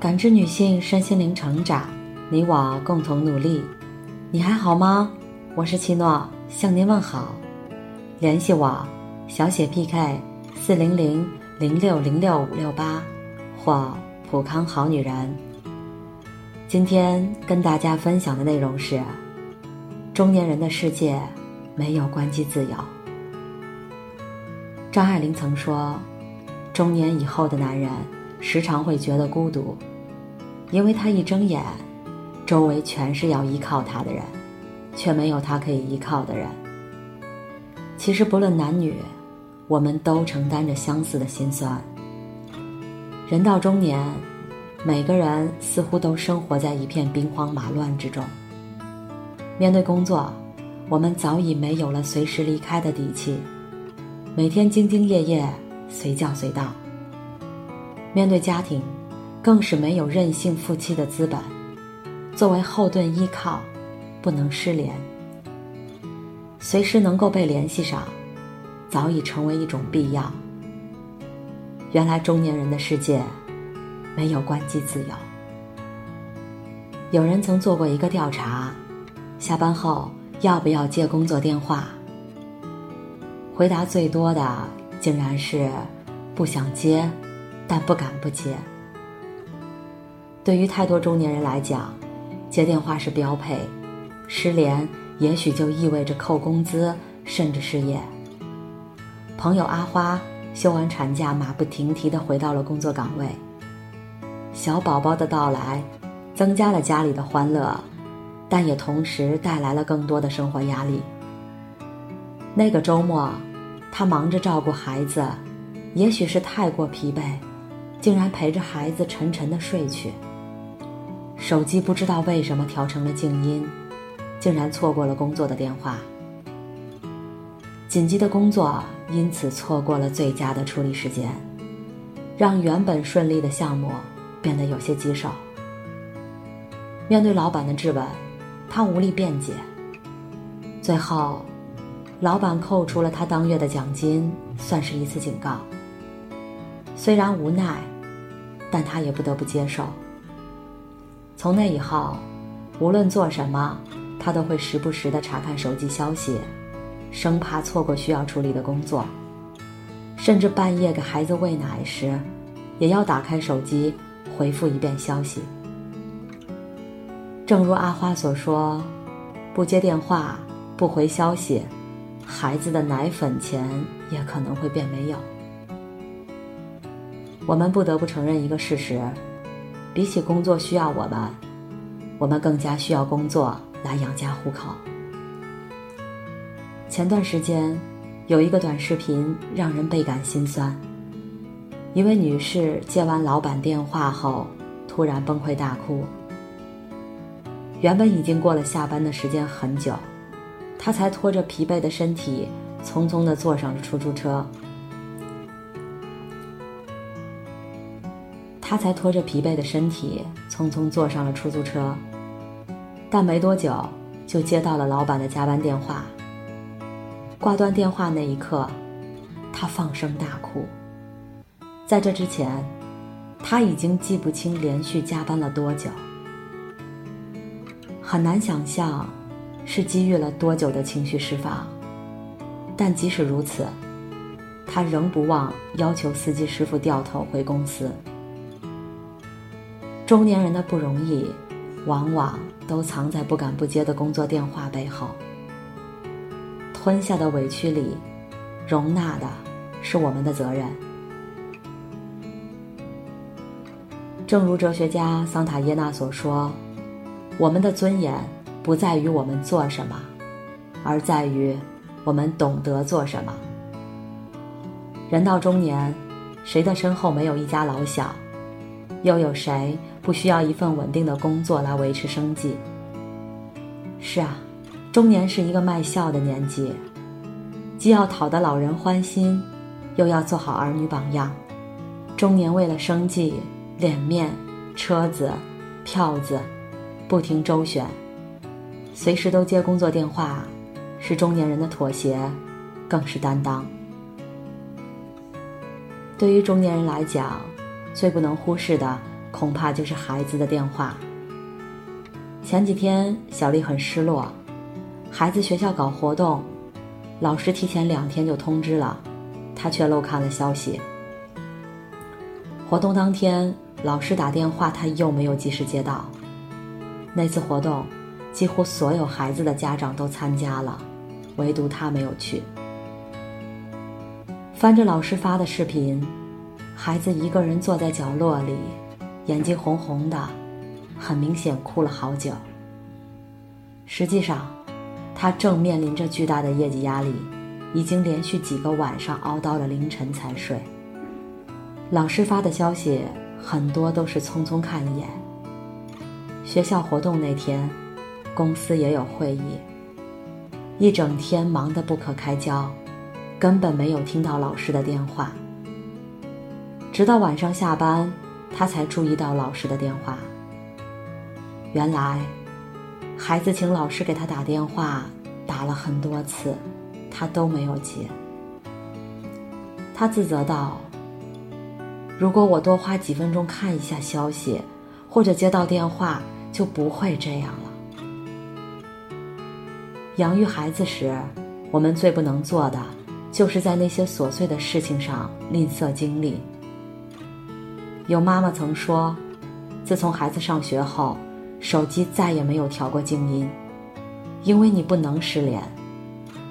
感知女性身心灵成长，你我共同努力。你还好吗？我是七诺，向您问好。联系我，小写 PK 四零零零六零六五六八，或普康好女人。今天跟大家分享的内容是：中年人的世界没有关机自由。张爱玲曾说，中年以后的男人时常会觉得孤独，因为他一睁眼，周围全是要依靠他的人，却没有他可以依靠的人。其实不论男女，我们都承担着相似的心酸。人到中年，每个人似乎都生活在一片兵荒马乱之中。面对工作，我们早已没有了随时离开的底气。每天兢兢业业，随叫随到。面对家庭，更是没有任性负气的资本。作为后盾依靠，不能失联。随时能够被联系上，早已成为一种必要。原来中年人的世界，没有关机自由。有人曾做过一个调查：下班后要不要接工作电话？回答最多的竟然是不想接，但不敢不接。对于太多中年人来讲，接电话是标配，失联也许就意味着扣工资，甚至失业。朋友阿花休完产假，马不停蹄地回到了工作岗位。小宝宝的到来，增加了家里的欢乐，但也同时带来了更多的生活压力。那个周末。他忙着照顾孩子，也许是太过疲惫，竟然陪着孩子沉沉的睡去。手机不知道为什么调成了静音，竟然错过了工作的电话。紧急的工作因此错过了最佳的处理时间，让原本顺利的项目变得有些棘手。面对老板的质问，他无力辩解，最后。老板扣除了他当月的奖金，算是一次警告。虽然无奈，但他也不得不接受。从那以后，无论做什么，他都会时不时的查看手机消息，生怕错过需要处理的工作。甚至半夜给孩子喂奶时，也要打开手机回复一遍消息。正如阿花所说：“不接电话，不回消息。”孩子的奶粉钱也可能会变没有。我们不得不承认一个事实：比起工作需要我们，我们更加需要工作来养家糊口。前段时间，有一个短视频让人倍感心酸。一位女士接完老板电话后，突然崩溃大哭。原本已经过了下班的时间很久。她才拖着疲惫的身体，匆匆的坐上了出租车。他才拖着疲惫的身体，匆匆坐上了出租车。但没多久，就接到了老板的加班电话。挂断电话那一刻，他放声大哭。在这之前，他已经记不清连续加班了多久，很难想象。是积郁了多久的情绪释放？但即使如此，他仍不忘要求司机师傅掉头回公司。中年人的不容易，往往都藏在不敢不接的工作电话背后。吞下的委屈里，容纳的是我们的责任。正如哲学家桑塔耶纳所说：“我们的尊严。”不在于我们做什么，而在于我们懂得做什么。人到中年，谁的身后没有一家老小？又有谁不需要一份稳定的工作来维持生计？是啊，中年是一个卖笑的年纪，既要讨得老人欢心，又要做好儿女榜样。中年为了生计，脸面、车子、票子，不停周旋。随时都接工作电话，是中年人的妥协，更是担当。对于中年人来讲，最不能忽视的恐怕就是孩子的电话。前几天，小丽很失落，孩子学校搞活动，老师提前两天就通知了，她却漏看了消息。活动当天，老师打电话，她又没有及时接到。那次活动，几乎所有孩子的家长都参加了，唯独她没有去。翻着老师发的视频，孩子一个人坐在角落里，眼睛红红的，很明显哭了好久。实际上，他正面临着巨大的业绩压力，已经连续几个晚上熬到了凌晨才睡。老师发的消息很多都是匆匆看一眼。学校活动那天，公司也有会议，一整天忙得不可开交，根本没有听到老师的电话。直到晚上下班，他才注意到老师的电话。原来。孩子请老师给他打电话，打了很多次，他都没有接。他自责道：“如果我多花几分钟看一下消息，或者接到电话，就不会这样了。”养育孩子时，我们最不能做的，就是在那些琐碎的事情上吝啬精力。有妈妈曾说：“自从孩子上学后。”手机再也没有调过静音，因为你不能失联，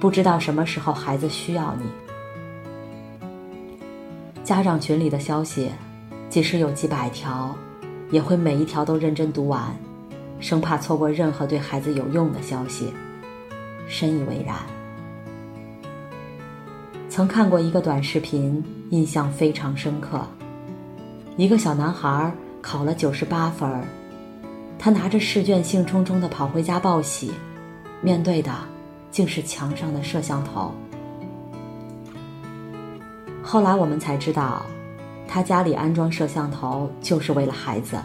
不知道什么时候孩子需要你。家长群里的消息，即使有几百条，也会每一条都认真读完，生怕错过任何对孩子有用的消息。深以为然。曾看过一个短视频，印象非常深刻。一个小男孩考了九十八分。他拿着试卷，兴冲冲地跑回家报喜，面对的竟是墙上的摄像头。后来我们才知道，他家里安装摄像头就是为了孩子。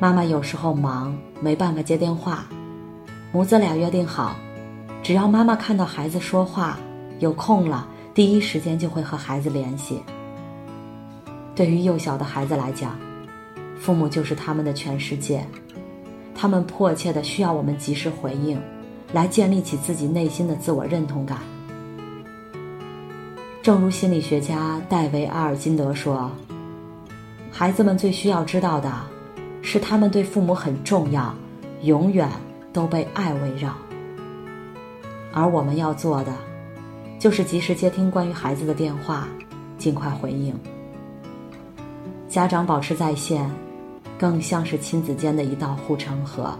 妈妈有时候忙，没办法接电话，母子俩约定好，只要妈妈看到孩子说话，有空了，第一时间就会和孩子联系。对于幼小的孩子来讲，父母就是他们的全世界，他们迫切的需要我们及时回应，来建立起自己内心的自我认同感。正如心理学家戴维·阿尔金德说：“孩子们最需要知道的，是他们对父母很重要，永远都被爱围绕。”而我们要做的，就是及时接听关于孩子的电话，尽快回应。家长保持在线。更像是亲子间的一道护城河。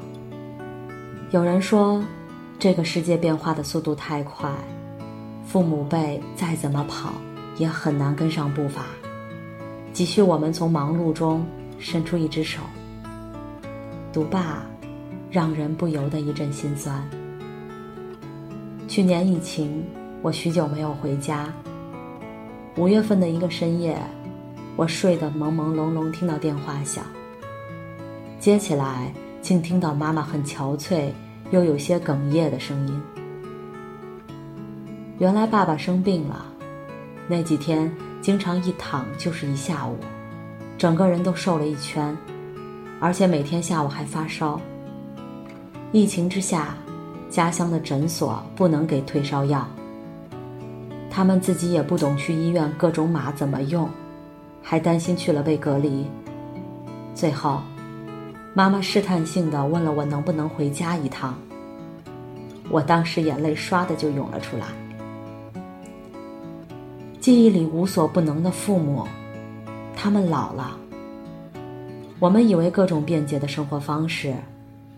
有人说，这个世界变化的速度太快，父母辈再怎么跑也很难跟上步伐，急需我们从忙碌中伸出一只手。读罢，让人不由得一阵心酸。去年疫情，我许久没有回家。五月份的一个深夜，我睡得朦朦胧胧，听到电话响。接起来，竟听到妈妈很憔悴，又有些哽咽的声音。原来爸爸生病了，那几天经常一躺就是一下午，整个人都瘦了一圈，而且每天下午还发烧。疫情之下，家乡的诊所不能给退烧药，他们自己也不懂去医院各种码怎么用，还担心去了被隔离，最后。妈妈试探性的问了我能不能回家一趟，我当时眼泪唰的就涌了出来。记忆里无所不能的父母，他们老了。我们以为各种便捷的生活方式，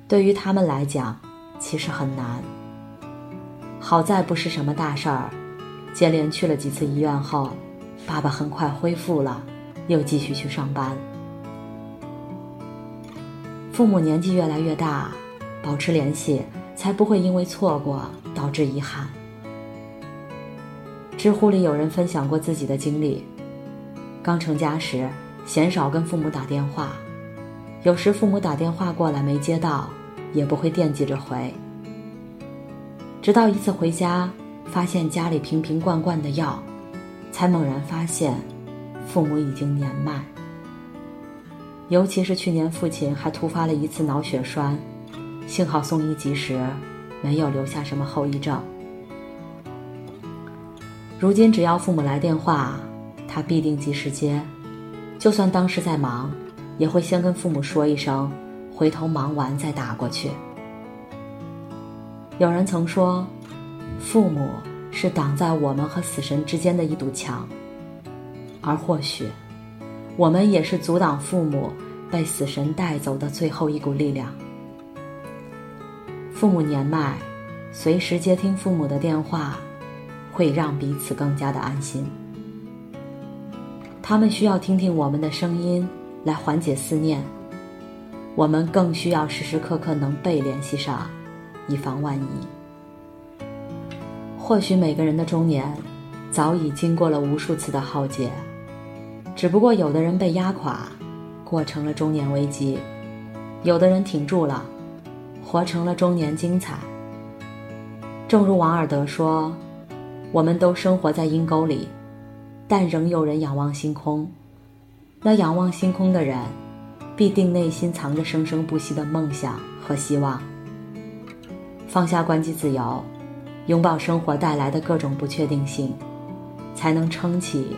对于他们来讲，其实很难。好在不是什么大事儿，接连去了几次医院后，爸爸很快恢复了，又继续去上班。父母年纪越来越大，保持联系才不会因为错过导致遗憾。知乎里有人分享过自己的经历：刚成家时，鲜少跟父母打电话，有时父母打电话过来没接到，也不会惦记着回。直到一次回家，发现家里瓶瓶罐罐的药，才猛然发现，父母已经年迈。尤其是去年父亲还突发了一次脑血栓，幸好送医及时，没有留下什么后遗症。如今只要父母来电话，他必定及时接，就算当时在忙，也会先跟父母说一声，回头忙完再打过去。有人曾说，父母是挡在我们和死神之间的一堵墙，而或许，我们也是阻挡父母被死神带走的最后一股力量。父母年迈，随时接听父母的电话，会让彼此更加的安心。他们需要听听我们的声音来缓解思念，我们更需要时时刻刻能被联系上。以防万一。或许每个人的中年，早已经过了无数次的浩劫，只不过有的人被压垮，过成了中年危机；有的人挺住了，活成了中年精彩。正如王尔德说：“我们都生活在阴沟里，但仍有人仰望星空。那仰望星空的人，必定内心藏着生生不息的梦想和希望。”放下关机自由，拥抱生活带来的各种不确定性，才能撑起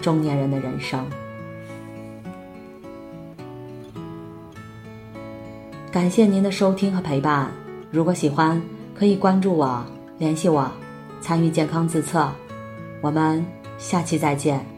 中年人的人生。感谢您的收听和陪伴。如果喜欢，可以关注我，联系我，参与健康自测。我们下期再见。